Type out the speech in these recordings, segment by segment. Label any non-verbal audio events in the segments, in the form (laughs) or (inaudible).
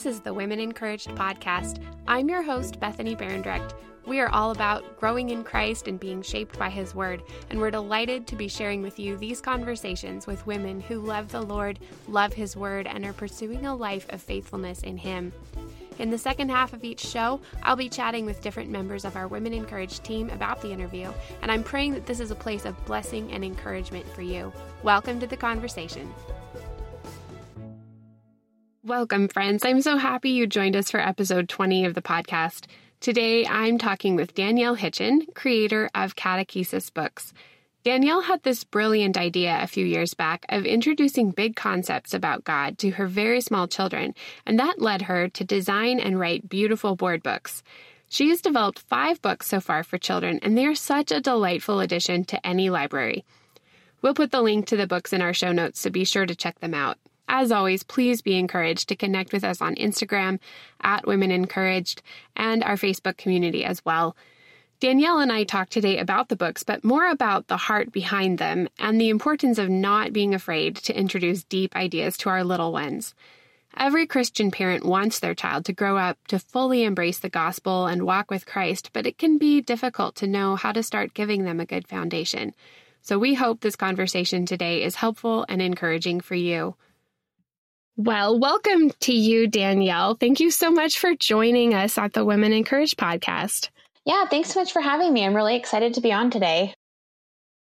This is the Women Encouraged podcast. I'm your host, Bethany Berendrecht. We are all about growing in Christ and being shaped by His Word, and we're delighted to be sharing with you these conversations with women who love the Lord, love His Word, and are pursuing a life of faithfulness in Him. In the second half of each show, I'll be chatting with different members of our Women Encouraged team about the interview, and I'm praying that this is a place of blessing and encouragement for you. Welcome to the conversation. Welcome, friends. I'm so happy you joined us for episode 20 of the podcast. Today, I'm talking with Danielle Hitchen, creator of Catechesis Books. Danielle had this brilliant idea a few years back of introducing big concepts about God to her very small children, and that led her to design and write beautiful board books. She has developed five books so far for children, and they are such a delightful addition to any library. We'll put the link to the books in our show notes, so be sure to check them out. As always, please be encouraged to connect with us on Instagram at Women Encouraged and our Facebook community as well. Danielle and I talked today about the books, but more about the heart behind them and the importance of not being afraid to introduce deep ideas to our little ones. Every Christian parent wants their child to grow up to fully embrace the gospel and walk with Christ, but it can be difficult to know how to start giving them a good foundation. So we hope this conversation today is helpful and encouraging for you. Well, welcome to you, Danielle. Thank you so much for joining us at the Women Encouraged podcast. Yeah, thanks so much for having me. I'm really excited to be on today.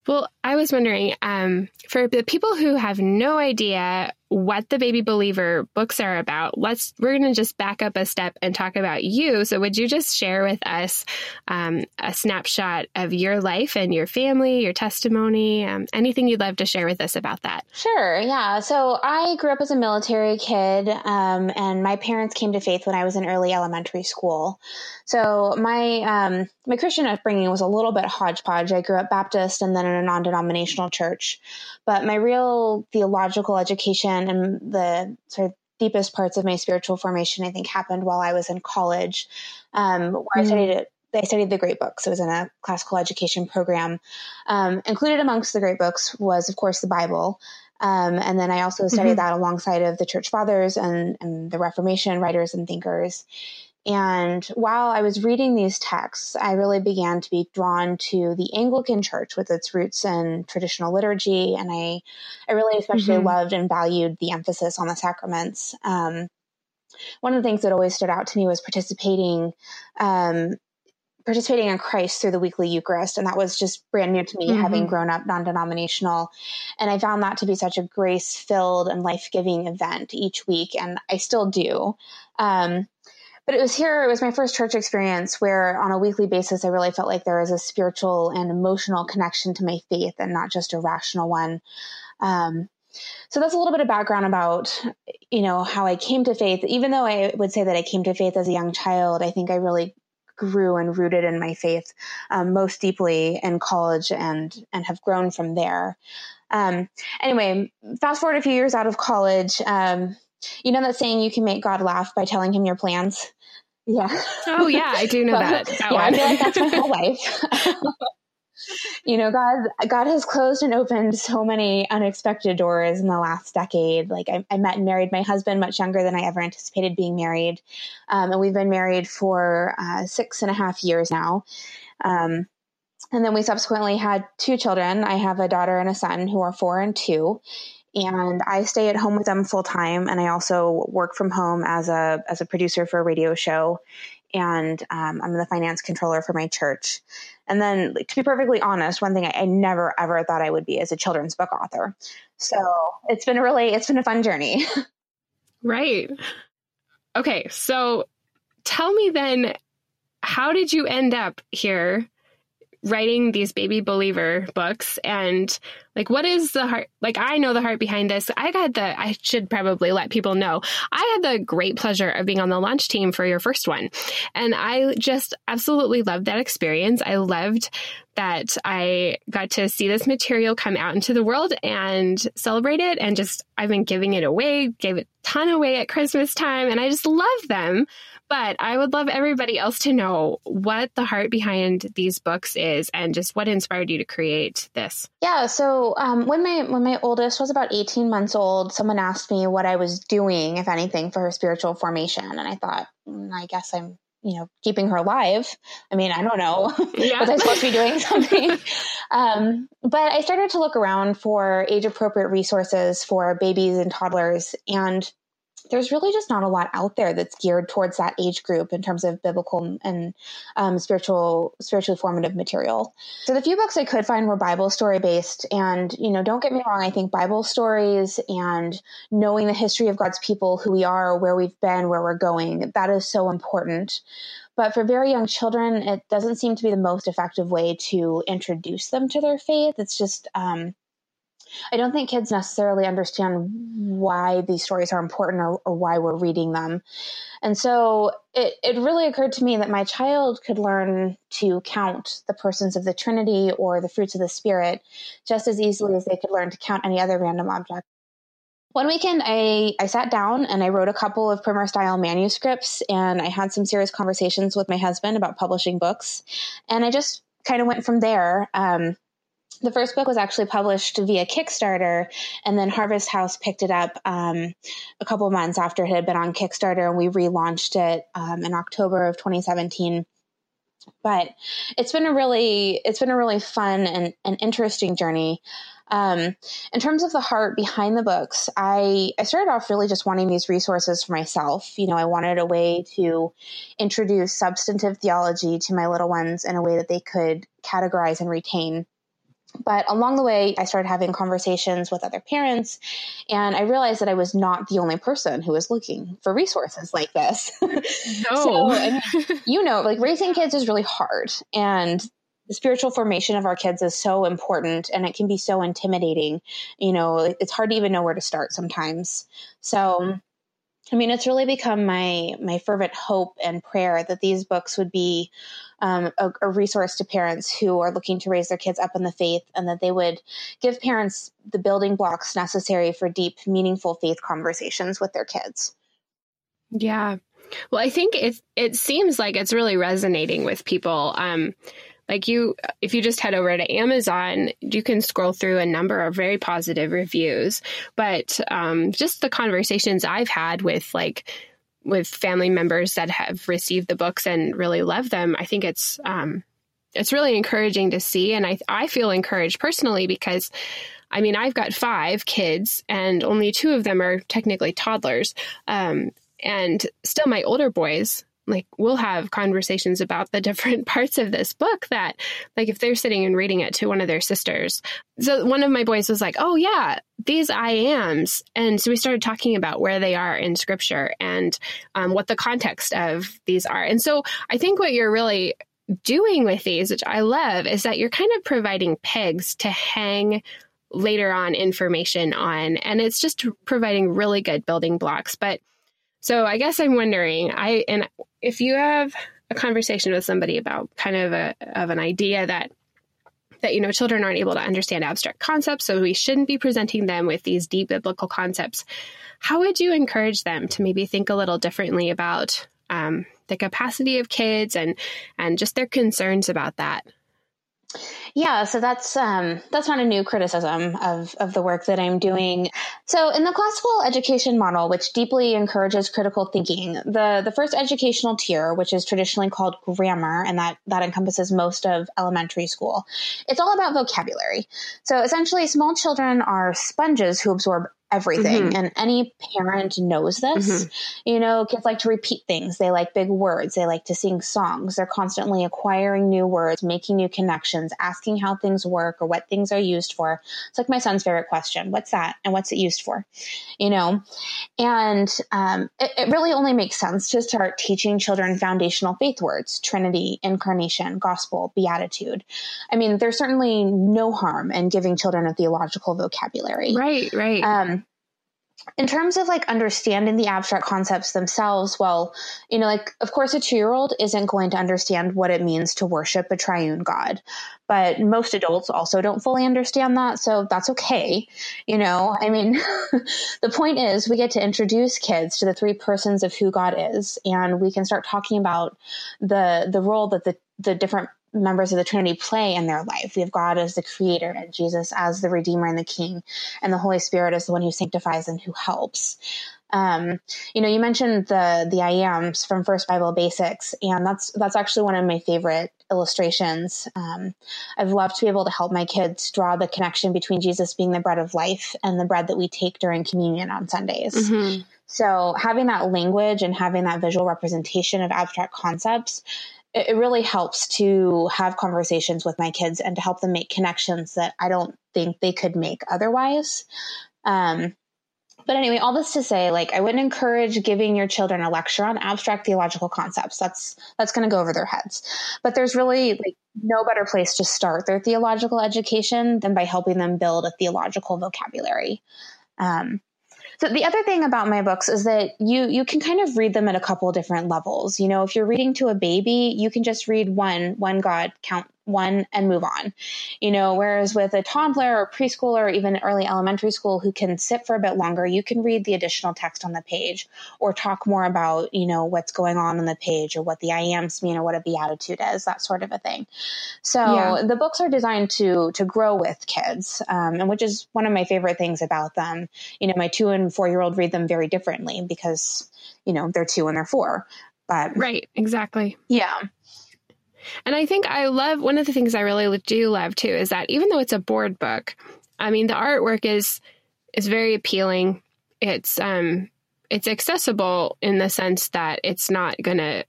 Well, I was wondering um, for the people who have no idea what the baby believer books are about let's we're going to just back up a step and talk about you. So would you just share with us um, a snapshot of your life and your family your testimony um, anything you'd love to share with us about that? Sure yeah. So i grew up as a military kid um, and my parents came to faith when i was in early elementary school. So my um, my christian upbringing was a little bit hodgepodge. I grew up baptist and then in a non-denominational church. But my real theological education and the sort of deepest parts of my spiritual formation, I think, happened while I was in college, um, where mm. I studied it. I studied the great books. It was in a classical education program. Um, included amongst the great books was, of course, the Bible. Um, and then I also studied mm-hmm. that alongside of the church fathers and, and the Reformation writers and thinkers. And while I was reading these texts, I really began to be drawn to the Anglican Church with its roots in traditional liturgy. And I, I really especially mm-hmm. loved and valued the emphasis on the sacraments. Um, one of the things that always stood out to me was participating um, participating in Christ through the weekly Eucharist. And that was just brand new to me, mm-hmm. having grown up non denominational. And I found that to be such a grace filled and life giving event each week. And I still do. Um, but it was here, it was my first church experience where on a weekly basis, I really felt like there was a spiritual and emotional connection to my faith and not just a rational one. Um, so that's a little bit of background about, you know, how I came to faith. Even though I would say that I came to faith as a young child, I think I really grew and rooted in my faith um, most deeply in college and and have grown from there. Um, anyway, fast forward a few years out of college. Um, you know that saying you can make God laugh by telling him your plans? Yeah. Oh yeah, I do know (laughs) that. (laughs) that yeah, one. I feel like that's my (laughs) whole life. you know, God God has closed and opened so many unexpected doors in the last decade. Like I, I met and married my husband much younger than I ever anticipated being married, um, and we've been married for uh, six and a half years now. Um, and then we subsequently had two children. I have a daughter and a son who are four and two and I stay at home with them full time, and I also work from home as a as a producer for a radio show, and um, I'm the finance controller for my church. And then, like, to be perfectly honest, one thing I, I, never ever thought I would be is a children's book author. So it's been a really it's been a fun journey. (laughs) right. Okay, so tell me then, how did you end up here? Writing these baby believer books and like what is the heart like i know the heart behind this. I got the i should probably let people know i had the great pleasure of being on the launch team for your first one. And i just absolutely loved that experience. I loved that i got to see this material come out into the world and celebrate it. And just i've been giving it away gave it ton away at christmas time. And i just love them But I would love everybody else to know what the heart behind these books is and just what inspired you to create this. Yeah, so um, when my when my oldest was about 18 months old, someone asked me what I was doing, if anything, for her spiritual formation. And I thought, mm, I guess I'm you know, keeping her alive. I mean, I don't know. (laughs) Yeah. was I supposed to be doing (laughs) something? um, but I started to look around for age appropriate resources for babies and toddlers. And there's really just not a lot out there that's geared towards that age group in terms of biblical and um, spiritual, spiritually formative material. So the few books I could find were Bible story based, and you know, don't get me wrong, I think Bible stories and knowing the history of God's people, who we are, where we've been, where we're going, that is so important. But for very young children, it doesn't seem to be the most effective way to introduce them to their faith. It's just um, I don't think kids necessarily understand why these stories are important or, or, why we're reading them. And so it, it really occurred to me that my child could learn to count the persons of the Trinity or the fruits of the Spirit just as easily as they could learn to count any other random object. One weekend, I, I sat down and I wrote a couple of primer style manuscripts, and I had some serious conversations with my husband about publishing books. And I just kind of went from there. Um, the first book was actually published via Kickstarter, and then Harvest House picked it up um, a couple months after it had been on Kickstarter, and we relaunched it um, in October of 2017. But it's been a really it's been a really fun and, and interesting journey. Um, in terms of the heart behind the books, I, I started off really just wanting these resources for myself. You know, I wanted a way to introduce substantive theology to my little ones in a way that they could categorize and retain but along the way, I started having conversations with other parents, and I realized that I was not the only person who was looking for resources like this. (laughs) No. so, (laughs) you know, like raising kids is really hard, and the spiritual formation of our kids is so important, and it can be so intimidating. You know, it's hard to even know where to start sometimes. So, I mean, it's really become my my fervent hope and prayer that these books would be um, a, a, resource to parents who are looking to raise their kids up in the faith, and that they would give parents the building blocks necessary for deep, meaningful faith conversations with their kids. Yeah, well, I think it it seems like it's really resonating with people. Um, like you, if you just head over to Amazon, you can scroll through a number of very positive reviews. But um, just the conversations I've had with like with family members that have received the books and really love them, I think it's um, it's really encouraging to see, and I I feel encouraged personally because. I mean, I've got five kids, and only two of them are technically toddlers. Um, and still, my older boys like we'll have conversations about the different (laughs) parts of this book that like if they're sitting and reading it to one of their sisters. So one of my boys was like oh yeah these i ams. And so we started talking about where they are in scripture and um, what the context of these are. And so i think what you're really doing with these which i love is that you're kind of providing pegs to hang later on information on. And it's just providing really good building blocks. But so I guess I'm wondering, I and if you have a conversation with somebody about kind of a of an idea that that you know children aren't able to understand abstract concepts, so we shouldn't be presenting them with these deep biblical concepts. How would you encourage them to maybe think a little differently about um, the capacity of kids and and just their concerns about that? Yeah, so that's um, that's not a new criticism of of the work that I'm doing. So in the classical education model, which deeply encourages critical thinking, the the first educational tier, which is traditionally called grammar, and that that encompasses most of elementary school, it's all about vocabulary. So essentially, small children are sponges who absorb everything. Mm-hmm. And any parent knows this. Mm-hmm. You know, kids like to repeat things. They like big words. They like to sing songs. They're constantly acquiring new words, making new connections, asking how things work or what things are used for. It's like my son's favorite question What's that? And what's it used for? You know? And um, it, it really only makes sense to start teaching children foundational faith words Trinity, incarnation, gospel, beatitude. I mean, there's certainly no harm in giving children a theological vocabulary. Right, right. Um, in terms of like understanding the abstract concepts themselves, well, you know, like, of course, a two year old isn't going to understand what it means to worship a triune God. But most adults also don't fully understand that. So that's okay. You know, I mean, (laughs) the point is we get to introduce kids to the three persons of who God is, and we can start talking about the, the role that the, the different members of the Trinity play in their life. We have God as the creator and Jesus as the redeemer and the king, and the Holy Spirit as the one who sanctifies and who helps. Um, you know, you mentioned the the I ams from First Bible Basics, and that's that's actually one of my favorite illustrations. Um, I've loved to be able to help my kids draw the connection between Jesus being the bread of life and the bread that we take during communion on Sundays. Mm-hmm. So having that language and having that visual representation of abstract concepts it, really helps to have conversations with my kids and to help them make connections that I don't think they could make otherwise. Um, but anyway, all this to say, like, I wouldn't encourage giving your children a lecture on abstract theological concepts. That's that's going to go over their heads. But there's really like no better place to start their theological education than by helping them build a theological vocabulary. Um, so the other thing about my books is that you you can kind of read them at a couple different levels. You know, if you're reading to a baby, you can just read one one God count one and move on. You know, whereas with a toddler or preschooler or even early elementary school who can sit for a bit longer, you can read the additional text on the page or talk more about, you know, what's going on on the page or what the I ams mean or what a beatitude is, that sort of a thing. So yeah. the books are designed to to grow with kids, um, and which is one of my favorite things about them. You know, my two and four year old read them very differently because, you know, they're two and they're four. But right, exactly. Yeah. And I think I love one of the things I really do love too is that even though it's a board book, I mean the artwork is is very appealing. It's um it's accessible in the sense that it's not going to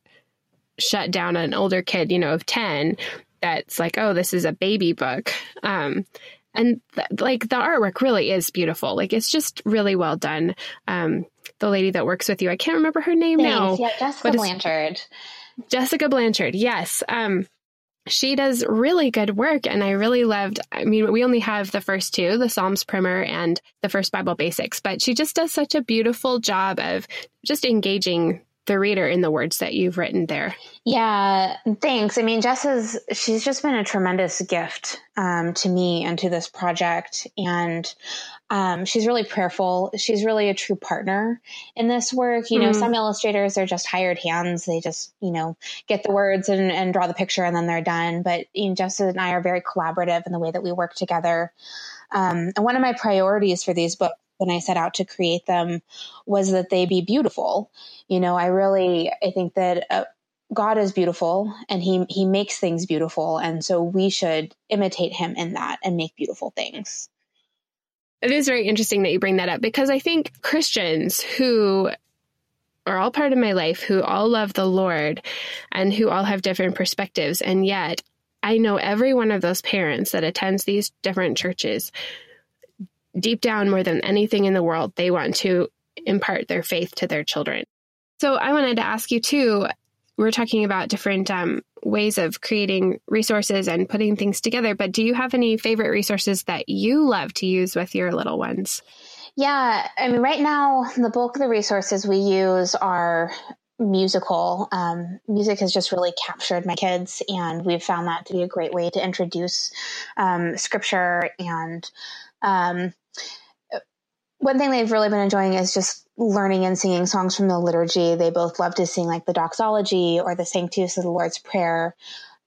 shut down an older kid, you know, of 10 that's like, "Oh, this is a baby book." Um and th- like the artwork really is beautiful. Like it's just really well done. Um the lady that works with you, I can't remember her name Thanks. now. Yeah, Jessica Blanchard. Jessica Blanchard, yes. Um, she does really good work and i really loved i mean we only have the first two the psalms primer and the first bible basics but she just does such a beautiful job of just engaging the reader in the words that you've written there. Yeah, thanks. I mean, Jess is, she's just been a tremendous gift um, to me and to this project. And um, she's really prayerful. She's really a true partner in this work. You know, mm-hmm. some illustrators are just hired hands. They just, you know, get the words and, and draw the picture and then they're done. But you know, and I are very collaborative in the way that we work together. Um, and one of my priorities for these books when I set out to create them was that they be beautiful. You know, I really I think that uh, God is beautiful and he he makes things beautiful and so we should imitate him in that and make beautiful things. It is very interesting that you bring that up because I think Christians who are all part of my life who all love the Lord and who all have different perspectives and yet I know every one of those parents that attends these different churches deep down, more than anything in the world, they want to impart their faith to their children. So I wanted to ask you too. We're talking about different um, ways of creating resources and putting things together, but do you have any favorite resources that you love to use with your little ones? Yeah, I mean, right now, the bulk of the resources we use are musical. Um, music has just really captured my kids, and we've found that to be a great way to introduce um, scripture and um, one thing they've really been enjoying is just learning and singing songs from the liturgy. They both love to sing like the doxology or the Sanctus of the Lord's Prayer.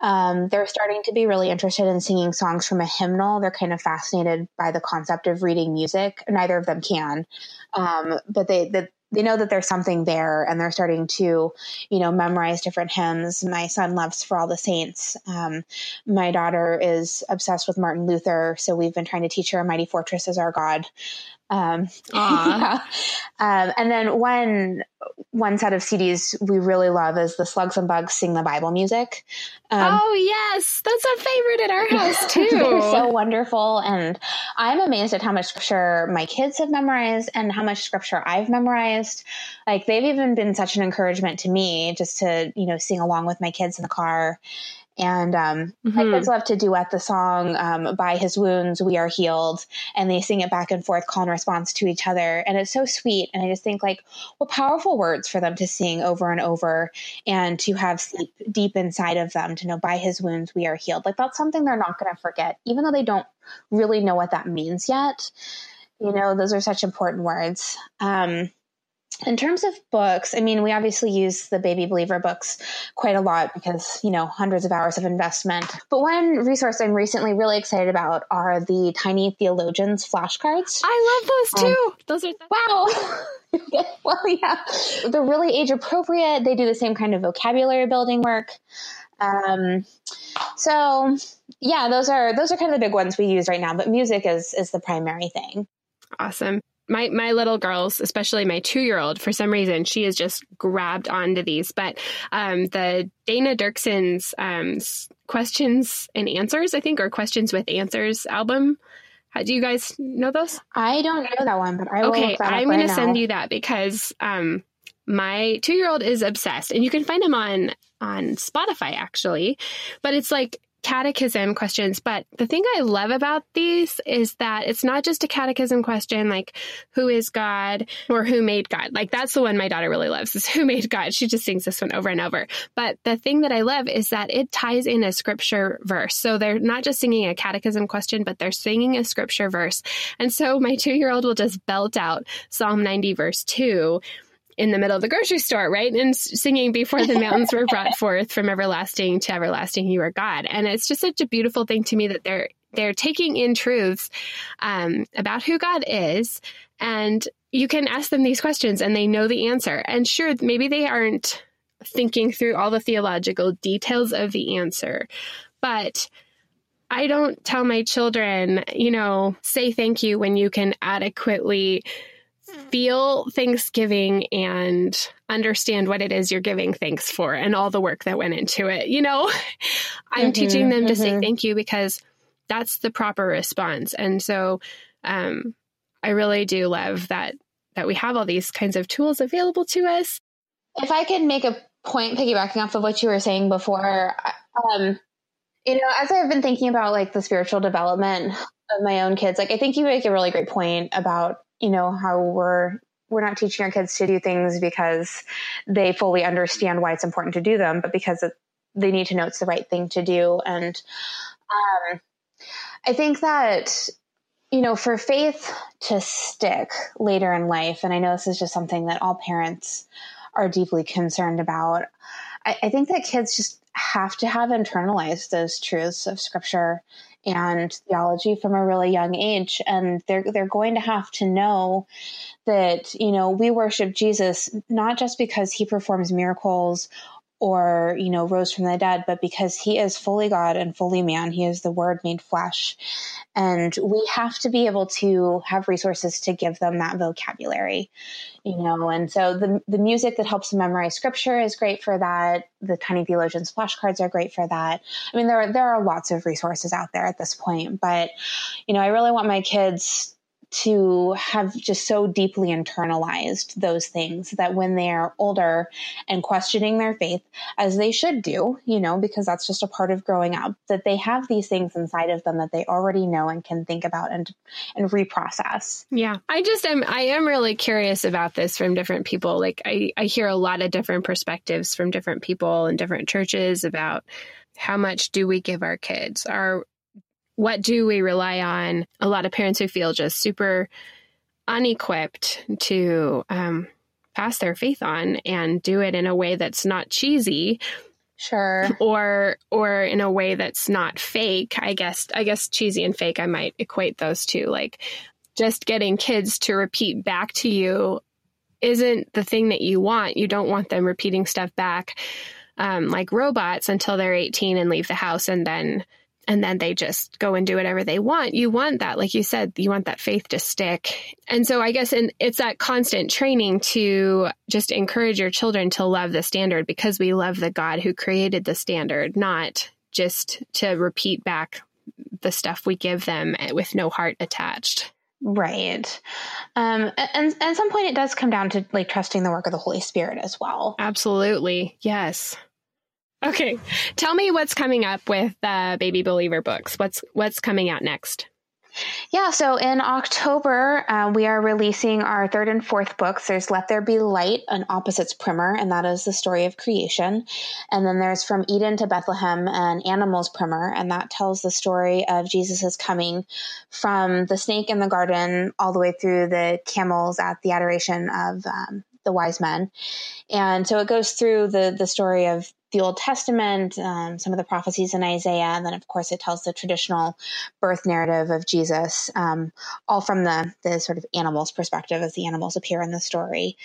Um, they're starting to be really interested in singing songs from a hymnal. They're kind of fascinated by the concept of reading music. Neither of them can, um, but they, they know that there's something there and they're starting to, you know, memorize different hymns. My son loves For All the Saints. Um, my daughter is obsessed with Martin Luther. So we've been trying to teach her A Mighty Fortress is Our God. Um, (laughs) yeah. um, and then one one set of CDs we really love is the Slugs and Bugs Sing the Bible music. Um, oh yes, that's a favorite at our house (laughs) too. they're so wonderful, and I'm amazed at how much scripture my kids have memorized and how much scripture I've memorized. Like they've even been such an encouragement to me just to you know sing along with my kids in the car And um, mm-hmm. my kids love to duet the song um, "By His Wounds We Are Healed," and they sing it back and forth, call and response to each other, and it's so sweet. And I just think like, what powerful words for them to sing over and over, and to have deep, deep inside of them to know "By His wounds we are healed." Like that's something they're not going to forget, even though they don't really know what that means yet. You know, those are such important words. Um, in terms of books, I mean, we obviously use the Baby Believer books quite a lot because, you know, hundreds of hours of investment. But one resource I'm recently really excited about are the Tiny Theologians flashcards. I love those too. Um, those are wow. (laughs) well, yeah, they're really age appropriate. They do the same kind of vocabulary building work. Um, so yeah, those are those are kind of the big ones we use right now. But music is is the primary thing. Awesome my my little girls, especially my two year old, for some reason she has just grabbed onto these. But um, the Dana Dirksen's um, questions and answers, I think, or questions with answers album. How, do you guys know those? I don't know that one, but I okay. I'm going to send you that because um, my two year old is obsessed, and you can find them on on Spotify actually. But it's like catechism questions. But the thing I love about these is that it's not just a catechism question like who is God or who made God. Like that's the one my daughter really loves is who made God. She just sings this one over and over. But the thing that I love is that it ties in a scripture verse. So they're not just singing a catechism question, but they're singing a scripture verse. And so my two year old will just belt out Psalm 90 verse 2 in the middle of the grocery store, right? And singing before the mountains were brought (laughs) forth from everlasting to everlasting, you are God. And it's just such a beautiful thing to me that they're they're taking in truths um, about who God is, and you can ask them these questions, and they know the answer. And sure, maybe they aren't thinking through all the theological details of the answer, but I don't tell my children, you know, say thank you when you can adequately feel Thanksgiving and understand what it is you're giving thanks for and all the work that went into it. You know, (laughs) I'm mm-hmm, teaching them mm-hmm. to say mm-hmm. thank you because that's the proper response. And so um, I really do love that that we have all these kinds of tools available to us. If I could make a point piggybacking off of what you were saying before, um, you know, as I've been thinking about like the spiritual development of my own kids, like I think you make a really great point about you know how we're we're not teaching our kids to do things because they fully understand why it's important to do them, but because it, they need to know it's the right thing to do. And um, I think that you know, for faith to stick later in life, and I know this is just something that all parents are deeply concerned about. I, I think that kids just have to have internalized those truths of Scripture and theology from a really young age. And they're they're going to have to know that you know we worship Jesus not just because he performs miracles or you know rose from the dead but because he is fully god and fully man he is the word made flesh. And we have to be able to have resources to give them that vocabulary you know? And so the the music that helps them memorize scripture is great for that. The tiny theologians flashcards are great for that. I mean there are there are lots of resources out there at this point but you know i really want my kids to have just so deeply internalized those things that when they are older and questioning their faith, as they should do, you know, because that's just a part of growing up, that they have these things inside of them that they already know and can think about and and reprocess. Yeah. I just am I am really curious about this from different people. Like I, I hear a lot of different perspectives from different people and different churches about how much do we give our kids? Are what do we rely on? A lot of parents who feel just super unequipped to um, pass their faith on and do it in a way that's not cheesy. Sure. Or or in a way that's not fake. I guess i guess cheesy and fake i might equate those two. Like just getting kids to repeat back to you isn't the thing that you want. You don't want them repeating stuff back um, like robots until they're 18 and leave the house and then and then they just go and do whatever they want. You want that, like you said, you want that faith to stick. And so I guess in, it's that constant training to just encourage your children to love the standard because we love the God who created the standard, not just to repeat back the stuff we give them with no heart attached. Right. Um, and, and at some point, it does come down to like trusting the work of the Holy Spirit as well. Absolutely. Yes. Okay. Tell me what's coming up with uh, Baby Believer books. What's what's coming out next? Yeah, so in October, uh, we are releasing our third and fourth books. There's Let There Be Light, an opposites primer, and that is the story of creation. And then there's From Eden to Bethlehem, an animals primer, and that tells the story of Jesus' coming from the snake in the garden all the way through the camels at the adoration of um, the wise men. And so it goes through the the story of the Old Testament, um, some of the prophecies in Isaiah, and then of course it tells the traditional birth narrative of Jesus, um, all from the the sort of animals perspective as the animals appear in the story.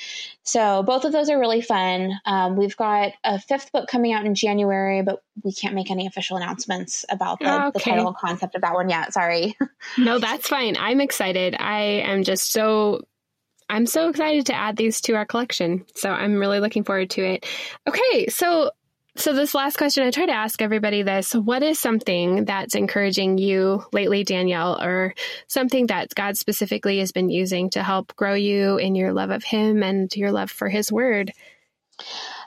So both of those are really fun. Um, we've got a fifth book coming out in January, but we can't make any official announcements about the, okay. the title concept of that one yet. Sorry. (laughs) no, that's fine. I'm excited. I am just so I'm so excited to add these to our collection. So I'm really looking forward to it. Okay, so so this last question I try to ask everybody this, what is something that's encouraging you lately Danielle or something that God specifically has been using to help grow you in your love of him and your love for his word?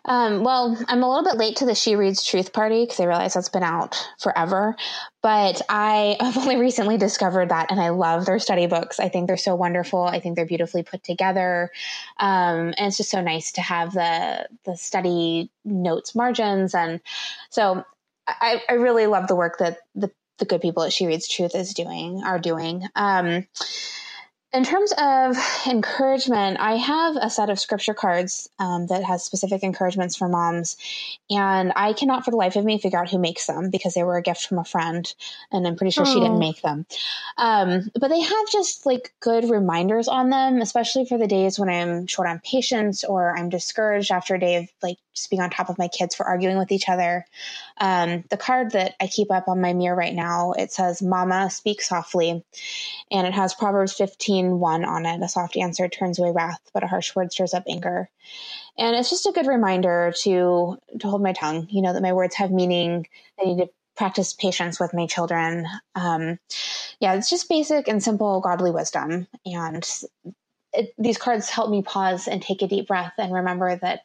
Um, well, I'm a little bit late to the She Reads Truth party because I realize that's been out forever. But I (laughs) have only recently discovered that, and I love their study books. I think they're so wonderful. I think they're beautifully put together, um, and it's just so nice to have the the study notes margins. And so, I, I really love the work that the the good people at She Reads Truth is doing are doing. Um, in terms of encouragement, I have a set of scripture cards um, that has specific encouragements for moms, and I cannot for the life of me figure out who makes them because they were a gift from a friend, and I'm pretty sure oh. she didn't oh. make them. Um, but they have just like good reminders on them, especially for the days when I'm short on patience or I'm discouraged after a day of like just being on top of my kids for arguing with each other. Um, the card that I keep up on my mirror right now it says "Mama, speak softly," and it has Proverbs 15 one on it. A soft answer turns away wrath, but a harsh word stirs up anger. And it's just a good reminder to to hold my tongue. You know that my words have meaning. I need to practice patience with my children. Um, yeah, it's just basic and simple godly wisdom. And it, these cards help me pause and take a deep breath and remember that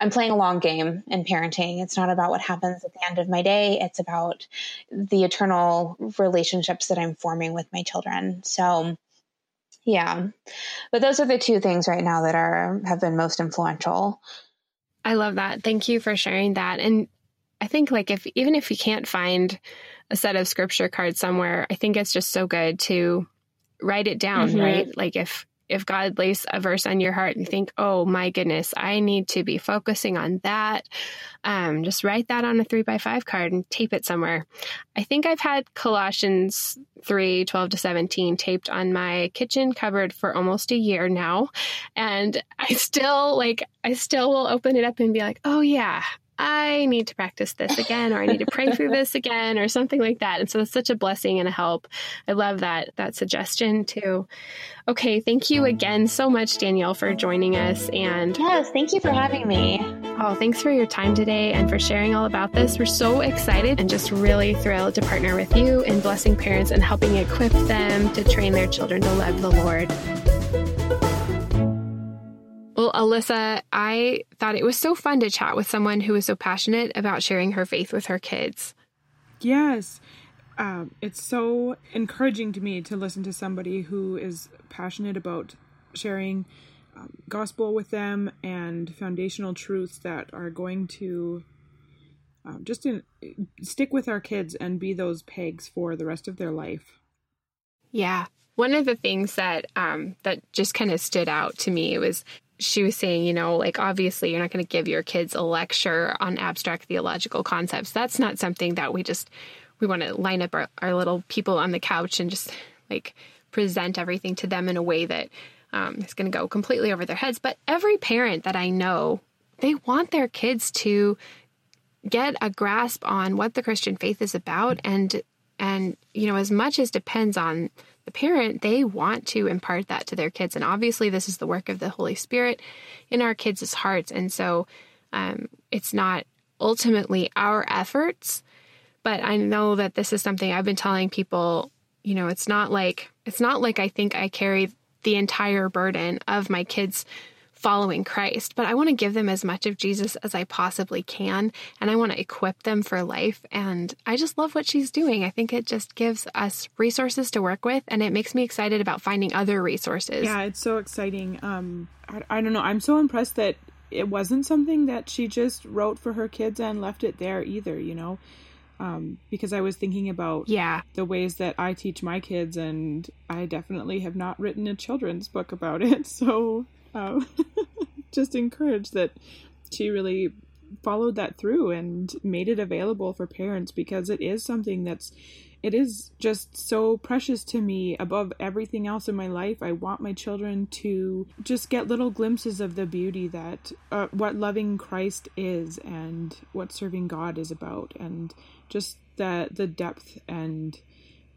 I'm playing a long game in parenting. It's not about what happens at the end of my day. It's about the eternal relationships that I'm forming with my children. So yeah. But those are the two things right now that are have been most influential. I love that. Thank you for sharing that. And I think like if even if you can't find a set of scripture cards somewhere, I think it's just so good to write it down, mm-hmm. right? Like if if God lays a verse on your heart and think, oh my goodness, I need to be focusing on that, um, just write that on a three by five card and tape it somewhere. I think I've had Colossians 3 12 to 17 taped on my kitchen cupboard for almost a year now. And I still, like, I still will open it up and be like, oh yeah, I need to practice this again, or I need to pray through this (laughs) again, or something like that. And so it's such a blessing and a help. I love that that suggestion too. Okay, thank you again so much, Danielle, for joining us. And yes, thank you for having me. Oh, thanks for your time today and for sharing all about this. We're so excited and just really thrilled to partner with you in blessing parents and helping equip them to train their children to love the Lord. Well, Alyssa, I thought it was so fun to chat with someone who is so passionate about sharing her faith with her kids. Yes. Um, it's so encouraging to me to listen to somebody who is passionate about sharing um, gospel with them and foundational truths that are going to um, just in, stick with our kids and be those pegs for the rest of their life. Yeah. One of the things that um, that just kind of stood out to me was she was saying, you know, like obviously you're not going to give your kids a lecture on abstract theological concepts. That's not something that we just we want to line up our, our little people on the couch and just like present everything to them in a way that um, is going to go completely over their heads. But every parent that I know, they want their kids to get a grasp on what the Christian faith is about and and you know as much as depends on the parent, they want to impart that to their kids. And obviously, this is the work of the Holy Spirit in our kids' hearts. And so um, it's not ultimately our efforts, but I know that this is something I've been telling people. You know, it's not like it's not like I think I carry the entire burden of my kids' following Christ, but I want to give them as much of Jesus as I possibly can. And I want to equip them for life. And I just love what she's doing. I think it just gives us resources to work with. And it makes me excited about finding other resources. Yeah, it's so exciting. Um, I, I don't know. I'm so impressed that it wasn't something that she just wrote for her kids and left it there either, you know? Um, because I was thinking about yeah the ways that I teach my kids, and I definitely have not written a children's book about it. (laughs) So um, (laughs) just encouraged that she really followed that through and made it available for parents because it is something that's it is just so precious to me above everything else in my life. I want my children to just get little glimpses of the beauty that uh, what loving Christ is and what serving God is about and just the the depth and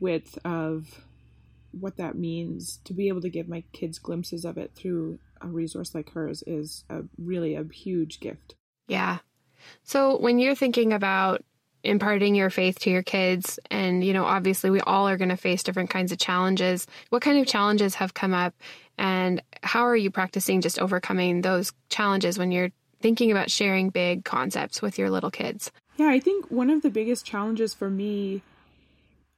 width of what that means to be able to give my kids glimpses of it through a resource like hers is a really a huge gift. Yeah. So when you're thinking about imparting your faith to your kids and you know obviously we all are going to face different kinds of challenges what kind of challenges have come up and how are you practicing just overcoming those challenges when you're thinking about sharing big concepts with your little kids yeah i think one of the biggest challenges for me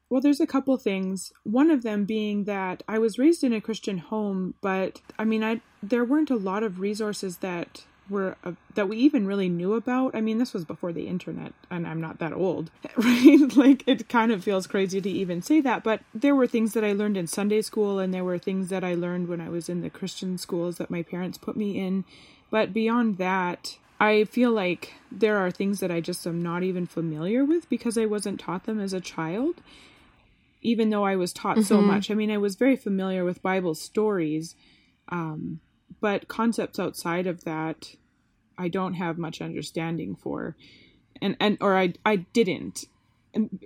well, there's a couple things. One of them being that I was raised in a Christian home, but I mean, I there weren't a lot of resources that were uh, that we even really knew about. I mean, this was before the internet, and I'm not that old, (laughs) right? like it kind of feels crazy to even say that, but there were things that I learned in Sunday school, and there were things that I learned when I was in the Christian schools that my parents put me in. But beyond that, I feel like there are things that I just am not even familiar with because I wasn't taught them as a child even though I was taught mm-hmm. so much. I mean, I was very familiar with Bible stories, um, but concepts outside of that, I don't have much understanding for, and and or I I didn't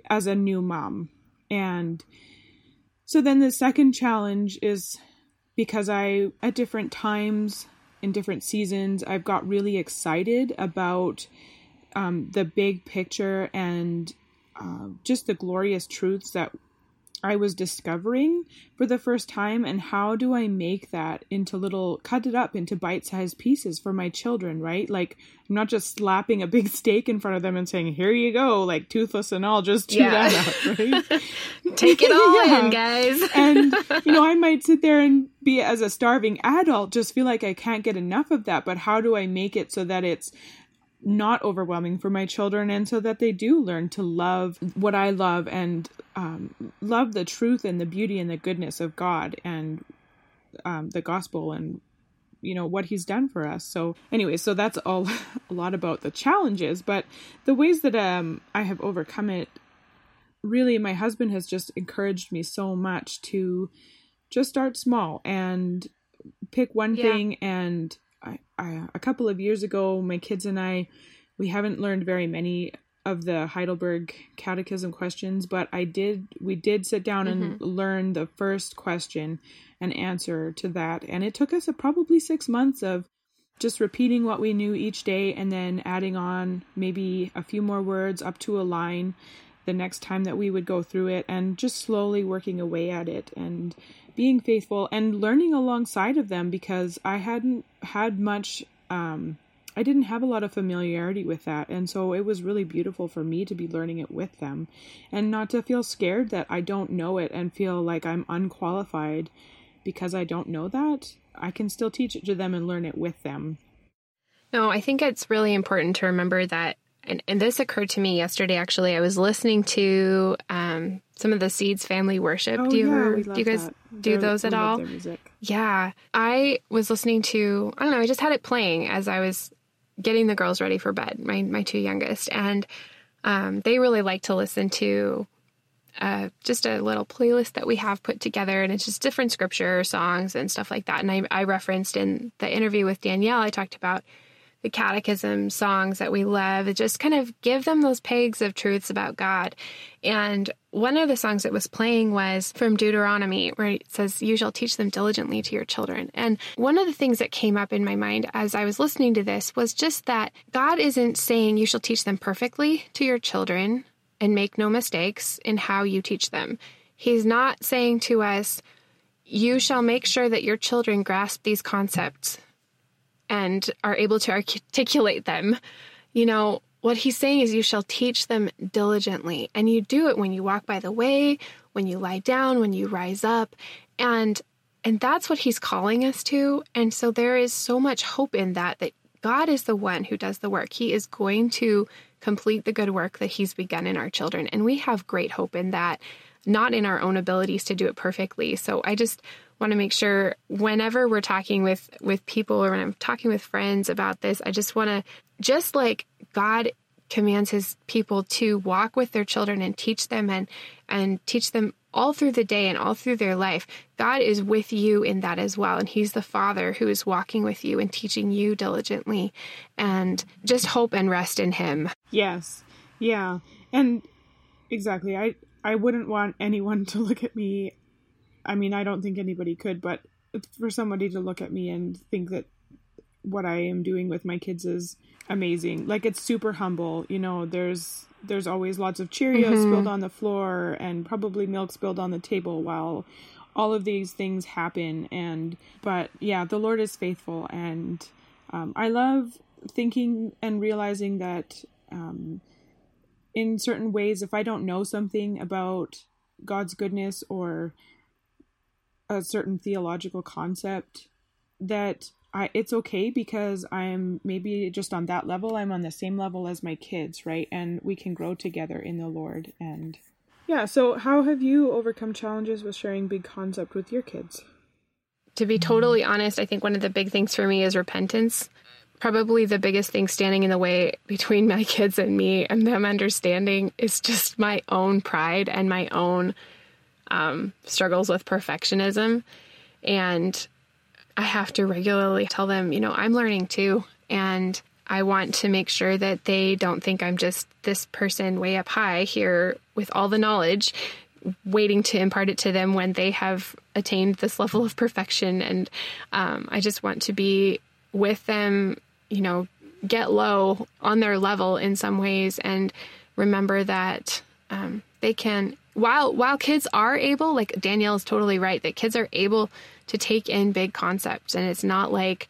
as a new mom, and so then the second challenge is because I at different times in different seasons I've got really excited about um, the big picture and uh, just the glorious truths that I was discovering for the first time and how do I make that into little cut it up into bite-sized pieces for my children, right? Like I'm not just slapping a big (laughs) steak in front of them and saying, "Here you go," like toothless and all, just chew yeah. that up, right? (laughs) (laughs) Take it all yeah. in, guys. and you know, I might sit there and be as a starving adult just feel like I can't get enough of that, but how do I make it so that it's not overwhelming for my children and so that they do learn to love what I love and um, love the truth and the beauty and the goodness of God and um, the gospel and you know what he's done for us so anyway so that's all (laughs) a lot about the challenges but the ways that um i have overcome it really my husband has just encouraged me so much to just start small and pick one yeah. thing and I, I, a couple of years ago, my kids and I, we haven't learned very many of the Heidelberg Catechism questions, but I did. We did sit down and mm-hmm. learn the first question and answer to that, and it took us a, probably six months of just repeating what we knew each day, and then adding on maybe a few more words up to a line the next time that we would go through it, and just slowly working away at it and being faithful and learning alongside of them because I hadn't had much um I didn't have a lot of familiarity with that and so it was really beautiful for me to be learning it with them and not to feel scared that I don't know it and feel like I'm unqualified because I don't know that. I can still teach it to them and learn it with them. No, I think it's really important to remember that and, and this occurred to me yesterday actually. I was listening to um, some of the Seeds family worship. Oh, do you yeah, ever, do you guys that. do They're, those at all? Yeah. I was listening to I don't know, I just had it playing as I was getting the girls ready for bed, my my two youngest. And um, they really like to listen to uh, just a little playlist that we have put together, and it's just different scripture songs and stuff like that. And I, I referenced in the interview with Danielle, I talked about the catechism songs that we love, just kind of give them those pegs of truths about God. And one of the songs that was playing was from Deuteronomy, where it says, You shall teach them diligently to your children. And one of the things that came up in my mind as I was listening to this was just that God isn't saying you shall teach them perfectly to your children and make no mistakes in how you teach them. He's not saying to us, You shall make sure that your children grasp these concepts and are able to articulate them, you know, what he's saying is you shall teach them diligently. And you do it when you walk by the way, when you lie down, when you rise up. And and that's what he's calling us to. And so there is so much hope in that that God is the one who does the work. He is going to complete the good work that he's begun in our children. And we have great hope in that, not in our own abilities to do it perfectly. So I just want to make sure whenever we're talking with with people or when I'm talking with friends about this, I just want to just like God commands his people to walk with their children and teach them and and teach them all through the day and all through their life. God is with you in that as well and he's the father who is walking with you and teaching you diligently and just hope and rest in him. Yes. Yeah. And exactly. I I wouldn't want anyone (laughs) to look at me I mean, I don't think anybody could, but for somebody to look at me and think that what I am doing with my kids is amazing. Like it's super humble. You know, there's there's always lots of Cheerios mm-hmm. spilled on the floor and probably milk spilled on the table while all of these things happen and but yeah, the Lord is faithful and um, I love thinking and realizing that um, in certain ways if I don't know something about God's goodness or a certain theological concept that I it's okay because I'm maybe just on that level I'm on the same level as my kids, right? And we can grow together in the Lord and yeah, so how have you overcome challenges with sharing big concept with your kids? To be totally honest, I think one of the big things for me is repentance. Probably the biggest thing standing in the way between my (laughs) kids and me and them understanding is just my own pride and my own um, struggles with perfectionism. And I have to regularly tell them, you know, I'm learning too. And I want to make sure that they don't think I'm just this person way up high here with all the knowledge, waiting to impart it to them when they have attained this level of perfection. And um, I just want to be with them, you know, get low on their level in some ways and remember that um, they can while while kids are able like danielle is totally right that kids are able to take in big concepts and it's not like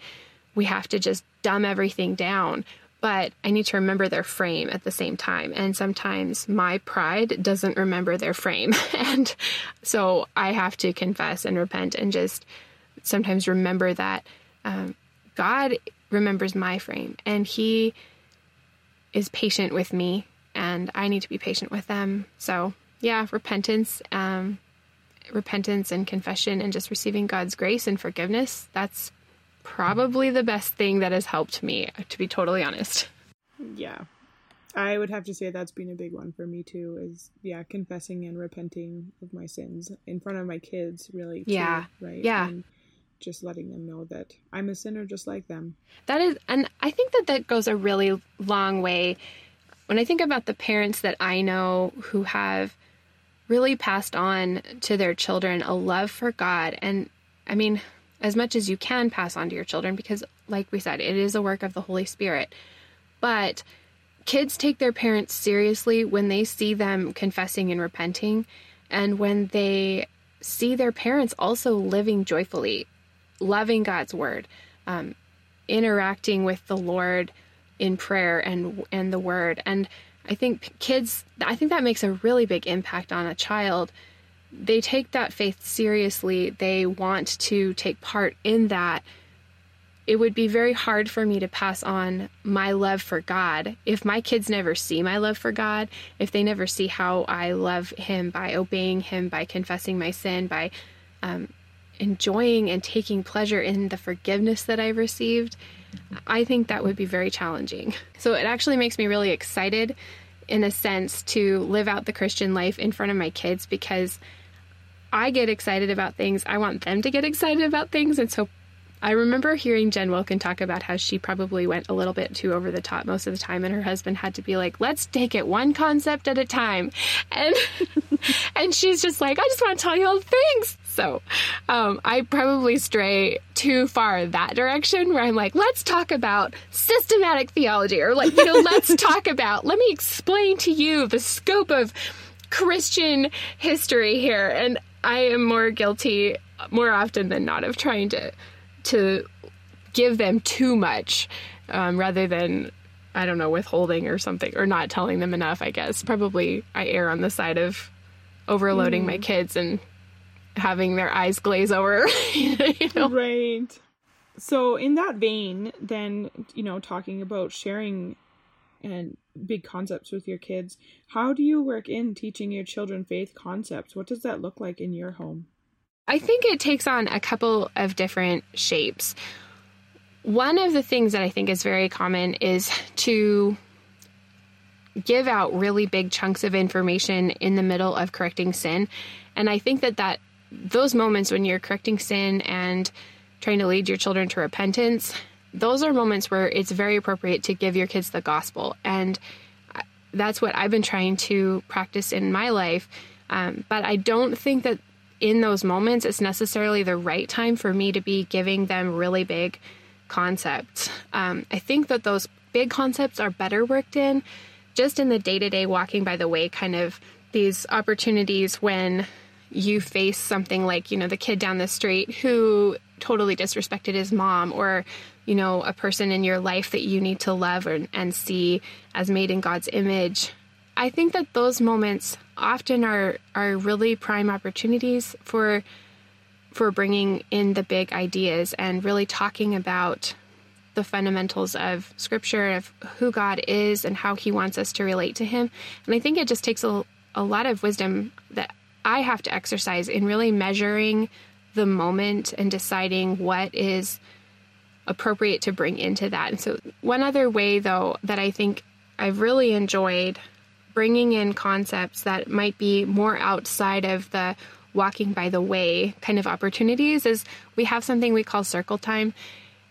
we have to just dumb everything down but i need to remember their frame at the same time and sometimes my pride doesn't remember their frame. (laughs) And so i have to confess and repent and just sometimes remember that um, god remembers my frame and he is patient with me and i need to be patient with them. So yeah, repentance, um, repentance and confession, and just receiving God's grace and forgiveness. That's probably the best thing that has helped me, to be totally honest. Yeah. I would have to say that's been a big one for me too is yeah, confessing and repenting of my sins in front of my kids really too, Yeah. Right. Yeah. And just letting them know that I'm a sinner just like them. That is and I think that that goes a really long way when I think about the parents that I know who have really passed on to their children a love for God. And I mean, as much as you can pass on to your children, because, like we said, it is a work of the Holy Spirit. But kids take their parents seriously when they see them confessing and repenting, and when they see their parents also living joyfully, loving God's word, um, interacting with the Lord in prayer and and the word and I think kids, I think that makes a really big impact on a child. They take that faith seriously, they want to take part in that. It would be very hard for me to pass on my love for God if my kids never see my love for God, if they never see how I love Him by obeying Him, by confessing my sin, by um, enjoying and taking pleasure in the forgiveness that I've received I think that would be very challenging. So it actually makes me really excited, in a sense, to live out the Christian life in front of my kids because I get excited about things. I want them to get excited about things. And so I remember hearing Jen Wilkin talk about how she probably went a little bit too over the top most of the time, and her husband had to be like, "Let's take it one concept at a time," and (laughs) and she's just like, "I just want to tell you all the things." So um, I probably stray too far that direction, where I'm like, "Let's talk about systematic theology," or like, you know, (laughs) let's talk about. Let me explain to you the scope of Christian history here, and I am more guilty more often than not of trying to to give them too much um, rather than I don't know withholding or something or not telling them enough. I guess probably I err on the side of overloading mm. my kids and having their eyes glaze over. (laughs) you know? Right. So in that vein, then you know, talking about sharing and big concepts with your kids, how do you work in teaching your children faith concepts? What does that look like in your home? I think it takes on a couple of different shapes. One of the things that I think is very common is to give out really big chunks of information in the middle of correcting sin. And I think that that those moments when you're correcting sin and trying to lead your children to repentance, those are moments where it's very appropriate to give your kids the gospel. And that's what I've been trying to practice in my life. Um, but I don't think that in those moments it's necessarily the right time for me to be giving them really big concepts. Um, I think that those big concepts are better worked in just in the day to day walking by the way kind of these opportunities when you face something like, you know, the kid down the street who totally disrespected his mom or you know a person in your life that you need to love and, and see as made in God's image. I think that those moments often are are really prime opportunities for for bringing in the big ideas and really talking about the fundamentals of scripture of who God is and how he wants us to relate to him. And I think it just takes a, a lot of wisdom that I have to exercise in really measuring the moment and deciding what is appropriate to bring into that. And so, one other way, though, that I think I've really enjoyed bringing in concepts that might be more outside of the walking by the way kind of opportunities is we have something we call circle time.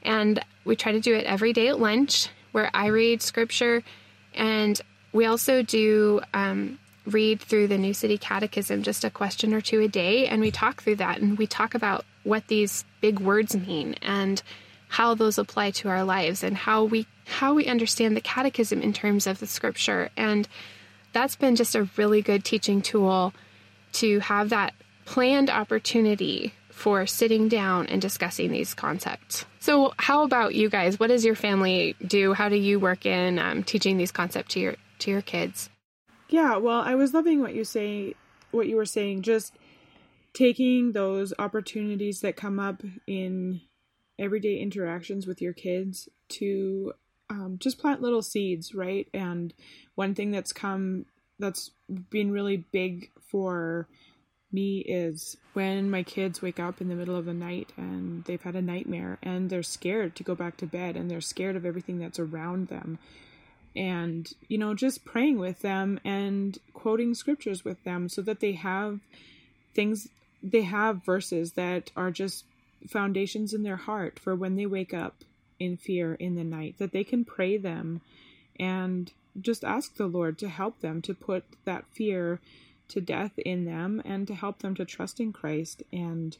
And we try to do it every day at lunch where I read scripture. And we also do um, read through the New City Catechism, just a question or two a day, and we talk through that and we talk about what these big words mean and how those apply to our lives and how we how we understand the catechism in terms of the scripture. And that's been just a really good teaching tool to have that planned opportunity for sitting down and discussing these concepts. So, how about you guys? What does your family do? How do you work in um, teaching these concepts to your to your kids? Yeah, well, I was loving what you say, what you were saying. Just taking those opportunities that come up in everyday interactions with your kids to um, just plant little seeds, right? And one thing that's come that's been really big for me is when my kids wake up in the middle of the night and they've had a nightmare and they're scared to go back to bed and they're scared of everything that's around them and you know just praying with them and quoting scriptures with them so that they have things they have verses that are just foundations in their heart for when they wake up in fear in the night that they can pray them and just ask the lord to help them to put that fear to death in them and to help them to trust in christ. And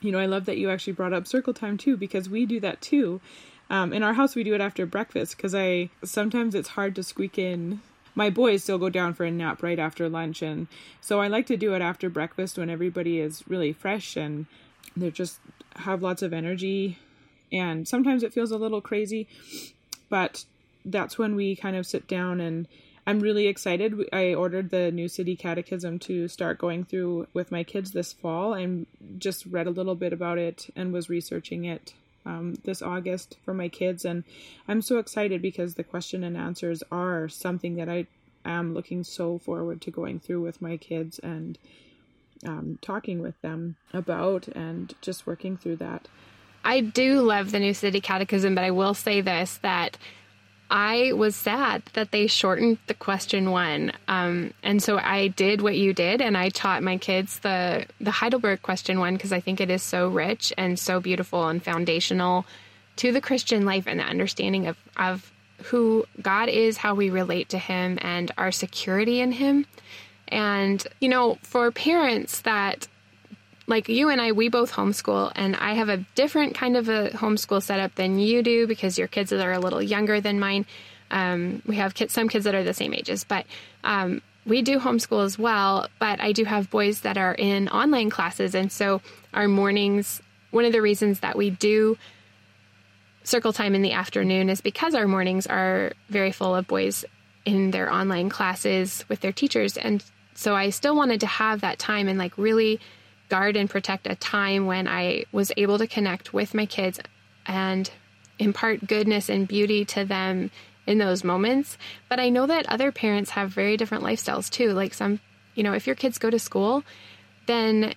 you know i love that you actually brought up circle time too because we do that too um, in our house, we do it after breakfast because I sometimes it's hard to squeak in. My boys still go down for a nap right after lunch, and so I like to do it after breakfast when everybody is really fresh and they just have lots of energy. And sometimes it feels a little crazy, but that's when we kind of sit down and I'm really excited. I ordered the New City Catechism to start going through with my kids this fall and just read a little bit about it and was researching it um, this August for my kids. And I'm so excited because the question and answers are something that I am looking so forward to going through with my kids and um, talking with them about and just working through that. I do love the New City Catechism, but I will say this that I was sad that they shortened the question one. Um, and so I did what you did, and I taught my kids the, the Heidelberg question one because I think it is so rich and so beautiful and foundational to the Christian life and the understanding of, of who God is, how we relate to Him, and our security in Him. And, you know, for parents that like you and I, we both homeschool, and I have a different kind of a homeschool setup than you do because your kids are a little younger than mine. Um, we have kids, some kids that are the same ages, but um, we do homeschool as well. But I do have boys that are in online classes, and so our mornings. One of the reasons that we do circle time in the afternoon is because our mornings are very full of boys in their online classes with their teachers. And so I still wanted to have that time and like really guard and protect a time when I was able to connect with my kids and impart goodness and beauty to them in those moments. But I know that other parents have very different lifestyles too. Like some, you know, if your kids go to school, then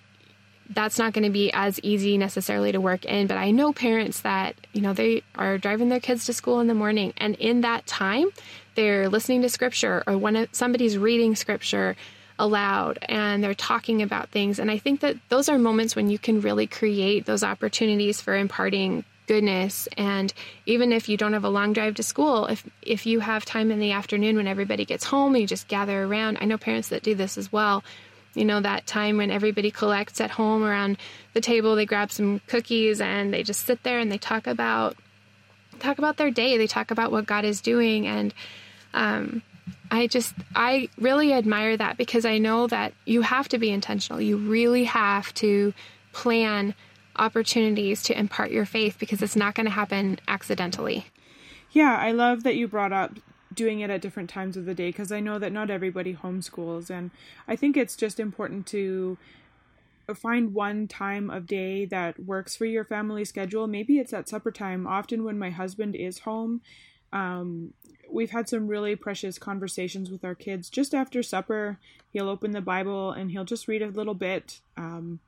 that's not going to be as easy necessarily to work in. But I know parents that, you know, they are driving their kids to school in the morning and in that time, they're listening to scripture or when somebody's reading scripture aloud and they're talking about things. And I think that those are moments when you can really create those opportunities for imparting goodness. And even if you don't have a long drive to school if if you have time in the afternoon when everybody gets home you just gather around i know parents that do this as well. You know that time when everybody collects at home around the table they grab some cookies and they just sit there and they talk about talk about their day. They talk about what god is doing. And um, i just i really admire that because i know that you have to be intentional you really have to plan opportunities to impart your faith because it's not going to happen accidentally yeah i love that you brought up doing it at different times of the day because I know that not everybody homeschools and I think it's just important to find one time of day that works for your family schedule. Maybe it's at supper time. Often when my husband is home, um, we've had some really precious conversations with our kids. Just after supper, he'll open the Bible and he'll just read a little bit. Um,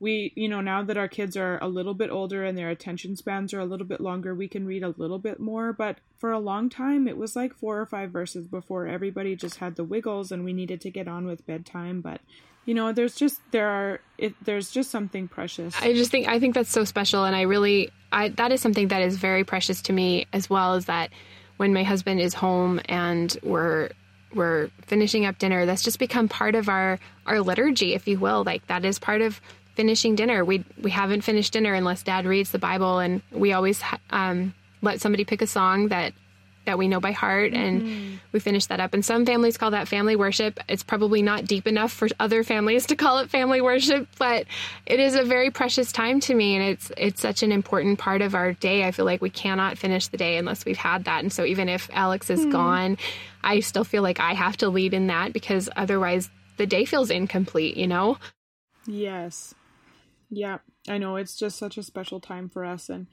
we you know now that our kids are a little bit older and their attention spans are a little bit longer we can read a little bit more but for a long time it was like four or five verses before everybody just had the wiggles and we needed to get on with bedtime but you know there's just there are it there's just something precious i just think i think that's so special and i really i that is something that is very precious to me as well as that when my husband is home and we're we're finishing up dinner that's just become part of our our liturgy if you will like that is part of finishing dinner. We we haven't finished dinner unless Dad reads the Bible, and we always um, let somebody pick a song that that we know by heart, and mm-hmm. we finish that up. And some families call that family worship. It's probably not deep enough for other families (laughs) to call it family worship, but it is a very precious time to me, and it's it's such an important part of our day. I feel like we cannot finish the day unless we've had that. And so even if Alex is mm-hmm. gone, I still feel like I have to lead in that because otherwise the day feels incomplete. You know. Yes. Yeah, I know it's just such a special time for us and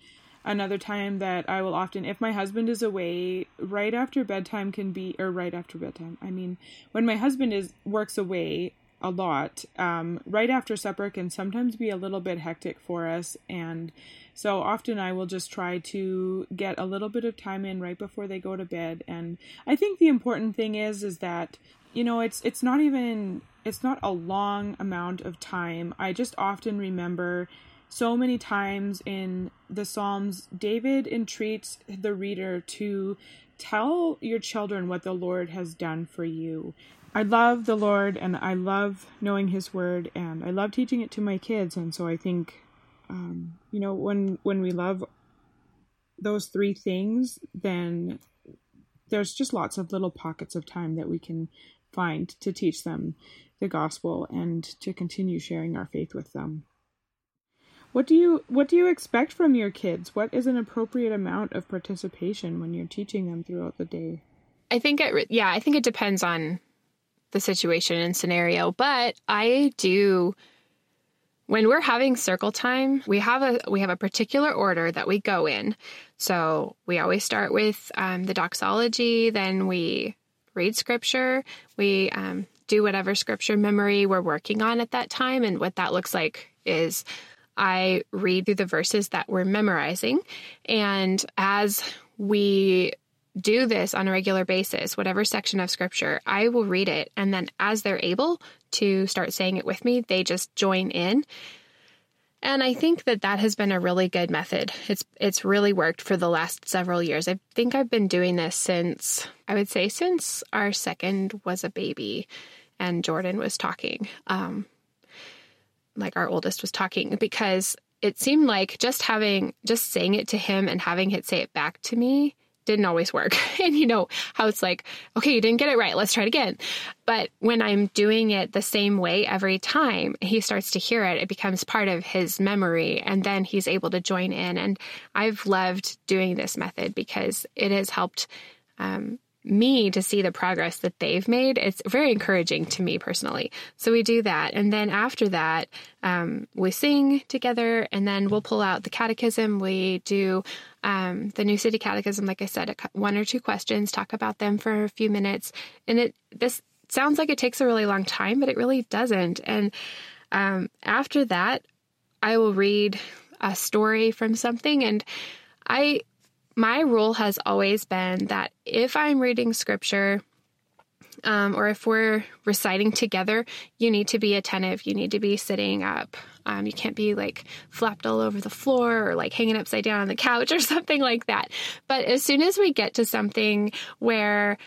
another time that I will often if my husband is away right after bedtime can be or right after bedtime. I mean, when my husband is works away a lot, um, right after supper can sometimes be a little bit hectic for us and so often I will just try to get a little bit of time in right before they go to bed and I think the important thing is is that you know it's it's not even it's not a long amount of time. I just often remember so many times in the Psalms, David entreats the reader to tell your children what the Lord has done for you. I love the Lord and I love knowing His Word and I love teaching it to my kids. And so I think, um, you know, when when we love those three things, then there's just lots of little pockets of time that we can find to teach them the gospel and to continue sharing our faith with them. What do you what do you expect from your kids? What is an appropriate amount of participation when you're teaching them throughout the day? I think it yeah, I think it depends on the situation and scenario, but I do when we're having circle time, we have a we have a particular order that we go in. So we always start with um, the doxology, then we read scripture, we um, do whatever scripture memory we're working on at that time. And what that looks like is I read through the verses that we're memorizing. And as we do this on a regular basis, whatever section of scripture, I will read it. And then as they're able to start saying it with me, they just join in. And I think that that has been a really good method. It's it's really worked for the last several years. I think I've been doing this since I would say since our second was a baby and Jordan was talking. Um, like our oldest was talking because it seemed like just having just saying it to him and having it say it back to me didn't always work. (laughs) and you know how it's like, okay, you didn't get it right. Let's try it again. But when I'm doing it the same way every time, he starts to hear it. It becomes part of his memory and then he's able to join in. And I've loved doing this method because it has helped um, me to see the progress that they've made. It's very encouraging to me personally. So we do that. And then after that, um, we sing together and then we'll pull out the catechism. We do um, the New City Catechism, like I said, one or two questions, talk about them for a few minutes. And it, this sounds like it takes a really long time, but it really doesn't. And um, after that, I will read a story from something and I my rule has always been that if I'm reading scripture um, or if we're reciting together, you need to be attentive. You need to be sitting up. Um, you can't be like flapped all over the floor or like hanging upside down on the couch (laughs) or something like that. But as soon as we get to something where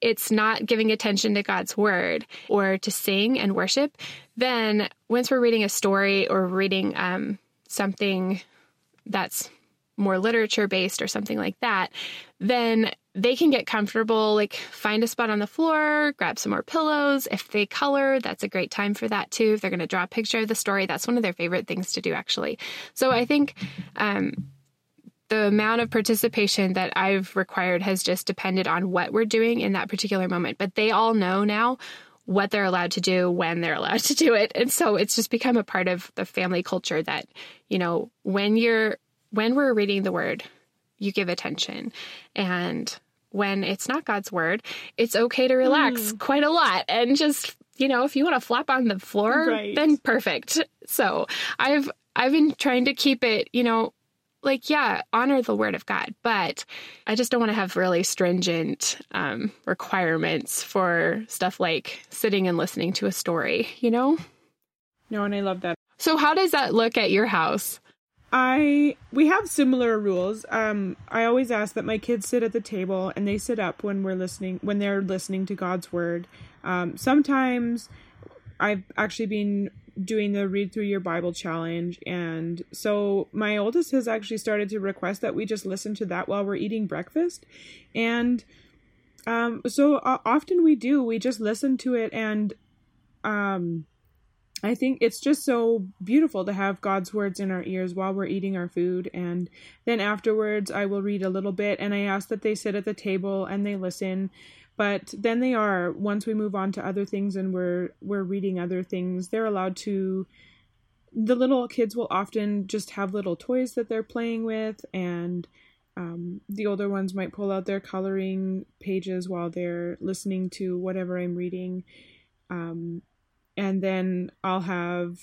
it's not giving attention to God's word or to sing and worship, then once we're reading a story or reading um, something that's more literature based or something like that, then they can get comfortable, like find a spot on the floor, grab some more pillows. If they color, that's a great time for that too. If they're going to draw a picture of the story, that's one of their favorite things to do, actually. So I think um, the amount of participation that I've required has just depended on what we're doing in that particular moment. But they all know now what they're allowed to do when they're allowed (laughs) to do it. And so it's just become a part of the family culture that, you know, when you're when we're reading the word, you give attention. And when it's not God's word, it's okay to relax mm. quite a lot and just, you know, if you want to flop on the floor, right. then perfect. So I've I've been trying to keep it, you know, like yeah, honor the word of God, but I just don't want to have really stringent um, requirements for stuff like sitting and listening to a story, you know? No, and I love that. So how does that look at your house? I we have similar rules. Um, I always ask that my kids sit at the table and they sit up when we're listening when they're listening to God's word. Um, sometimes I've actually been doing the read through your Bible challenge, and so my oldest has actually started to request that we just listen to that while we're eating breakfast, and um, so uh, often we do. We just listen to it and um I think it's just so beautiful to have God's words in our ears while we're eating our food. And then afterwards, I will read a little bit and I ask that they sit at the table and they listen. But then they are, once we move on to other things and we're, we're reading other things, they're allowed to, the little kids will often just have little toys that they're playing with. And um, the older ones might pull out their coloring pages while they're listening to whatever I'm reading. Um, and then I'll have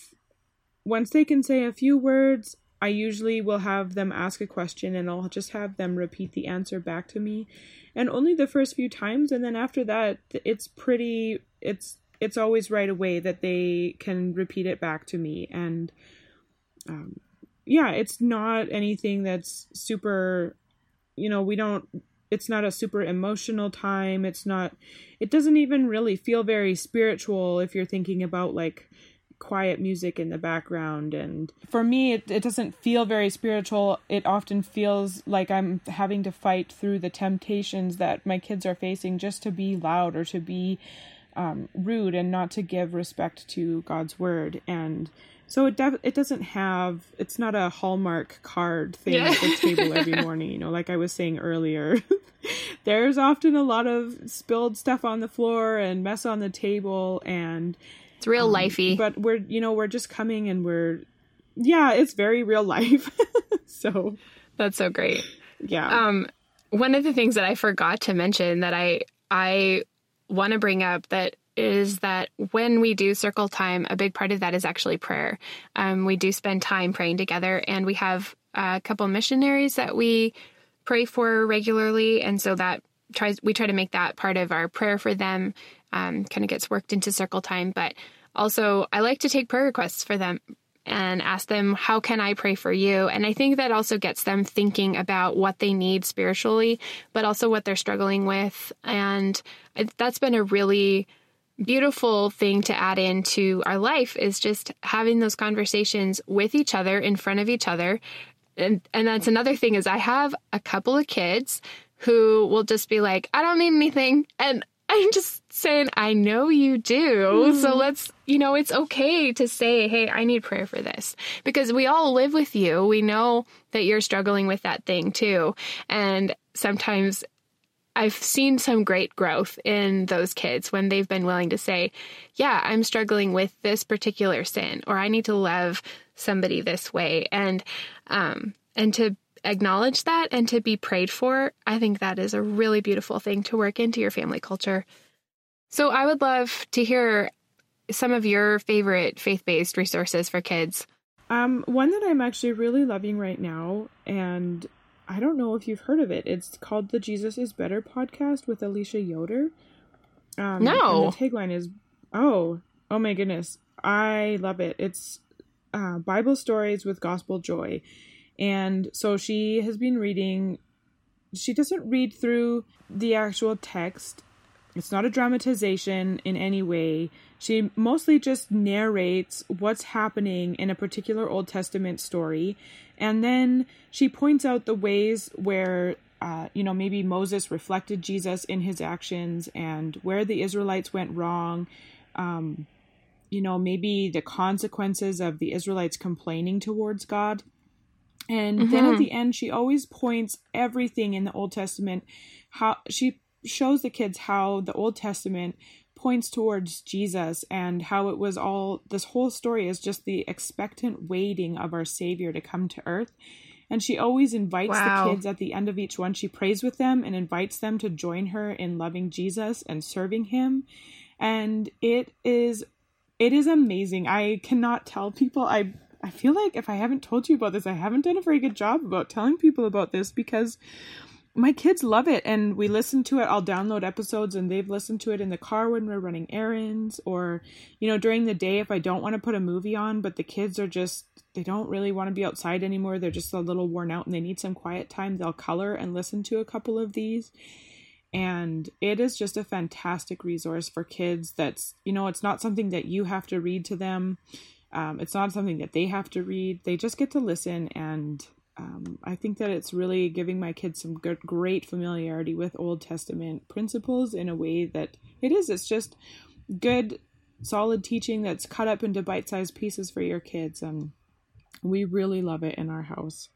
once they can say a few words, I usually will have them ask a question and I'll just have them repeat the answer back to me. And only the first few times and then after that it's pretty it's it's always right away that they can repeat it back to me and um yeah, it's not anything that's super you know, we don't it's not a super emotional time. It's not it doesn't even really feel very spiritual if you're thinking about like quiet music in the background. And for me it, it doesn't feel very spiritual. It often feels like i'm having to fight through the temptations that my kids are facing just to be loud or to be um, rude and not to give respect to god's word. And so it def- it doesn't have it's not a hallmark card thing yeah. at the table every (laughs) morning. You know, like I was saying earlier, (laughs) there's often a lot of spilled stuff on the floor and mess on the table, and it's real um, lifey. But we're you know we're just coming and we're yeah, it's very real life. (laughs) so that's so great. Yeah. Um, one of the things that I forgot to mention that I I want to bring up that is that when we do circle time, a big part of that is actually prayer. Um, we do spend time praying together, and we have a couple missionaries that we pray for regularly, and so that tries we try to make that part of our prayer for them. Um, kind of gets worked into circle time, but also I like to take prayer requests for them and ask them, How can I pray for you? And I think that also gets them thinking about what they need spiritually, but also what they're struggling with. And that's been a really beautiful thing to add into our life is just having those conversations with each other in front of each other. And and that's another thing is I have a couple of kids who will just be like, I don't need anything. And I'm just saying, I know you do. Mm. So let's, you know, it's okay to say, hey, I need prayer for this because we all live with you. We know that you're struggling with that thing too. And sometimes I've seen some great growth in those kids when they've been willing to say, yeah, I'm struggling with this particular sin, or I need to love somebody this way. And, um, and to acknowledge that and to be prayed for, I think that is a really beautiful thing to work into your family culture. So I would love to hear some of your favorite faith based resources for kids. Um, one that I'm actually really loving right now, and I don't know if you've heard of it. It's called the Jesus is Better podcast with Alicia Yoder. Um, no. the tagline is, oh, oh my goodness. I love it. It's uh, Bible stories with gospel joy. And so she has been reading, she doesn't read through the actual text. It's not a dramatization in any way. She mostly just narrates what's happening in a particular Old Testament story. And then she points out the ways where, uh, you know, maybe Moses reflected Jesus in his actions and where the Israelites went wrong. Um, you know, maybe the consequences of the Israelites complaining towards God. And mm-hmm. then at mm-hmm. the end, she always points everything in the Old Testament. How she shows the kids how the Old Testament points towards Jesus and how it was all this whole story is just the expectant waiting of our Savior to come to earth. And she always invites wow. the kids at the end of each one. She prays with them and invites them to join her in loving Jesus and serving him. And it is it is amazing. I cannot tell people I I feel like if I haven't told you about this, I haven't done a very good job about telling people about this because my kids love it and we listen to it. I'll download episodes and they've listened to it in the car when we're running errands or, you know, during the day if I don't want to put a movie on, but the kids are just, they don't really want to be outside anymore. They're just a little worn out and they need some quiet time. They'll color and listen to a couple of these. And it is just a fantastic resource for kids that's, you know, it's not something that you have to read to them um, it's not something that they have to read. They just get to listen, and um, I think that it's really giving my kids some good, great familiarity with Old Testament principles in a way that it is. It's just good, solid teaching that's cut up into bite-sized pieces for your kids, and we really love it in our house.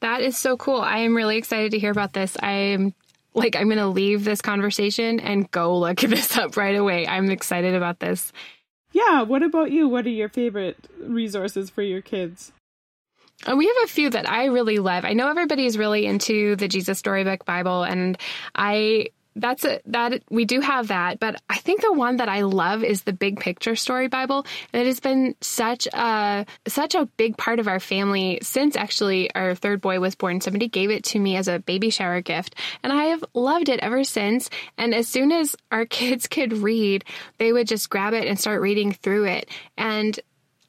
That is so cool. I am really excited to hear about this. I am like I'm going to leave this conversation and go look (laughs) this up right away. I'm excited about this. Yeah, what about you? What are your favorite resources for your kids? Uh, we have a few that I really love. I know everybody's really into the Jesus Storybook Bible, and I that's a that we do have that but i think the one that i love is the big picture story bible. And it has been such a such a big part of our family since actually our third boy was born. Somebody gave it to me as a baby shower gift and i have loved it ever since. And as soon as our (laughs) kids could read they would just grab it and start reading through it. And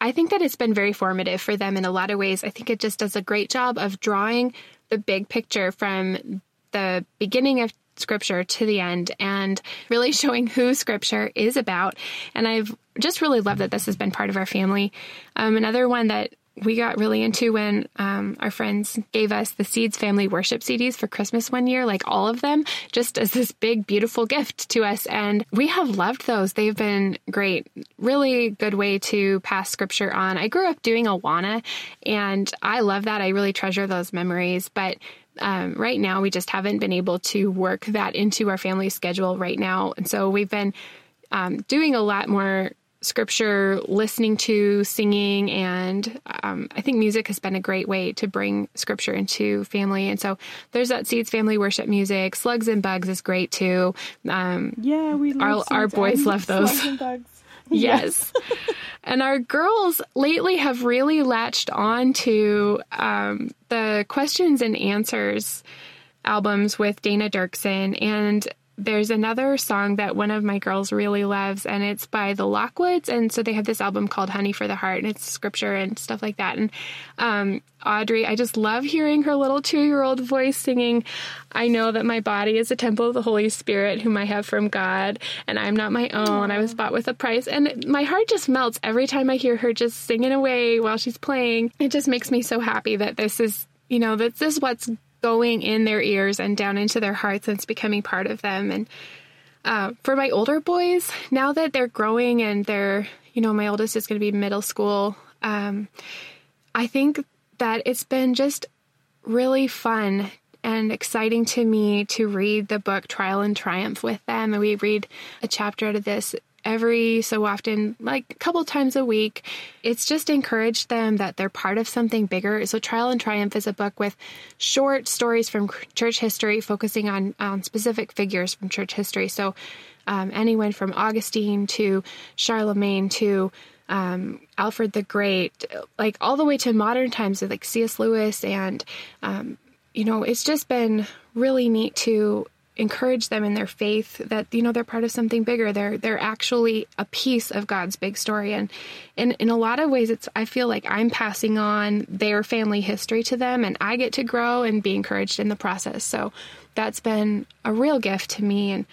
I think that it's been very formative for them in a lot of ways. I think it just does a great job of drawing the big picture from the beginning of scripture to the end and really (laughs) showing who scripture is about. And I've just really loved that this has been part of our family. Um, another one that we got really into when um, our friends gave us the Seeds family worship CDs for Christmas one year, like all of them, just as this big, beautiful gift to us. And we have loved those. They've been great. Really good way to pass scripture on. I grew up doing Awana, and I love that. I really treasure those memories. But um, right now, we just haven't been able to work that into our family schedule right now. And so we've been um, doing a lot more scripture, listening to, singing, and um, I think music has been a great way to bring scripture into family. And so there's that Seeds family worship music. Slugs and Bugs is great too. Um, yeah, we our, our boys love those. (laughs) yes. and our girls lately have really latched on to um, the questions and answers albums with Dana Dirksen. And there's another song that one of my girls really loves, and it's by the Lockwoods. And so they have this album called Honey for the Heart, and it's scripture and stuff like that. And um, Audrey, I just love hearing her little two year old voice singing, I know that my body is a temple of the Holy Spirit, whom I have from God, and I'm not my own. I was bought with a price. And my heart just melts every time I hear her just singing away while she's playing. It just makes me so happy that this is, you know, that this is what's going in their ears and down into their hearts and it's becoming part of them. And uh, for my older boys, now that they're growing and they're, you know, my oldest is going to be middle school, um, I think that it's been just really fun and exciting to me to read the book Trial and Triumph with them. And we read a chapter out of this every so often, like a couple times a week. It's just encouraged them that they're part of something bigger. So, Trial and Triumph is a book with short stories from church history, focusing on, on specific figures from church history. So, um, anyone from Augustine to Charlemagne to um, Alfred the Great, like all the way to modern times, with like C.S. Lewis. And, um, you know, it's just been really neat to encourage them in their faith that you know they're part of something bigger. They're they're actually a piece of God's big story. And in in a lot of ways it's I feel like I'm passing on their family history to them and I get to grow and be encouraged in the process. So that's been a real gift to me. And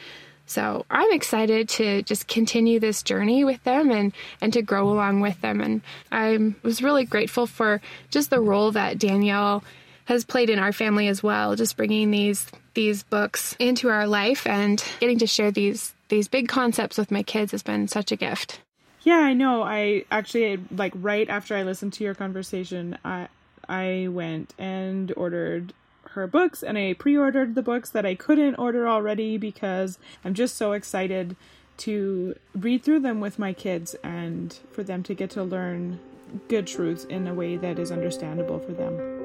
so I'm excited to just continue this journey with them and and to grow along with them. And I was really grateful for just the role that Danielle has played in our family as well, just bringing these these books into our life and getting to share these these big concepts with my kids has been such a gift. Yeah, I know. I actually like right after I listened to your conversation, I I went and ordered her books and I pre-ordered the books that I couldn't order already because I'm just so excited to read through them with my kids and for them to get to learn good truths in a way that is understandable for them.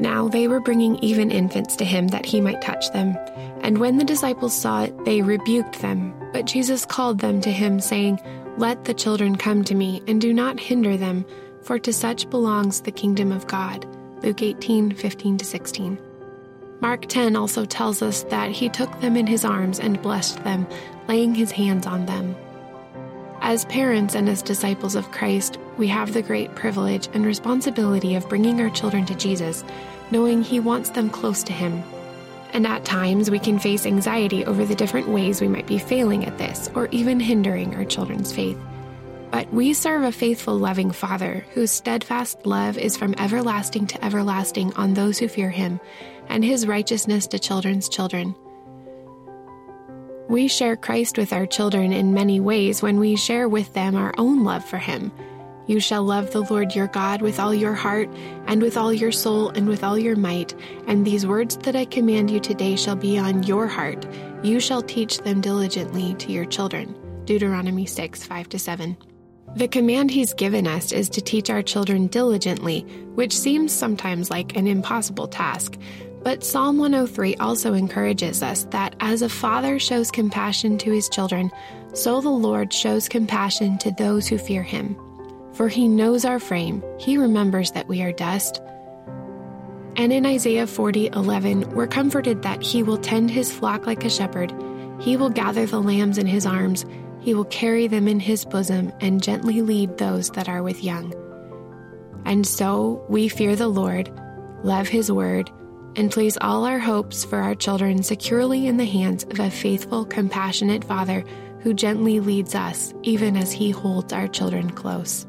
Now they were bringing even infants to him that he might touch them. And when the disciples saw it, they rebuked them. But Jesus called them to him, saying, Let the children come to me, and do not hinder them, for to such belongs the kingdom of God. Luke 18 15 16. Mark 10 also tells us that he took them in his arms and blessed them, laying his hands on them. As parents and as disciples of Christ, we have the great privilege and responsibility of bringing our children to Jesus, knowing He wants them close to Him. And at times, we can face anxiety over the different ways we might be failing at this or even hindering our children's faith. But we serve a faithful, loving Father whose steadfast love is from everlasting to everlasting on those who fear Him, and His righteousness to children's children. We share Christ with our children in many ways when we share with them our own love for Him. You shall love the Lord your God with all your heart, and with all your soul, and with all your might. And these words that I command you today shall be on your heart. You shall teach them diligently to your children. Deuteronomy 6 5 7. The command he's given us is to teach our children diligently, which seems sometimes like an impossible task. But Psalm 103 also encourages us that as a father shows compassion to his children, so the Lord shows compassion to those who fear him. For he knows our frame, he remembers that we are dust. And in Isaiah 40:11, we're comforted that he will tend his flock like a shepherd. He will gather the lambs in his arms, he will carry them in his bosom and gently lead those that are with young. And so we fear the Lord, love his word, and place all our hopes for our children securely in the hands of a faithful, compassionate Father who gently leads us, even as He holds our children close.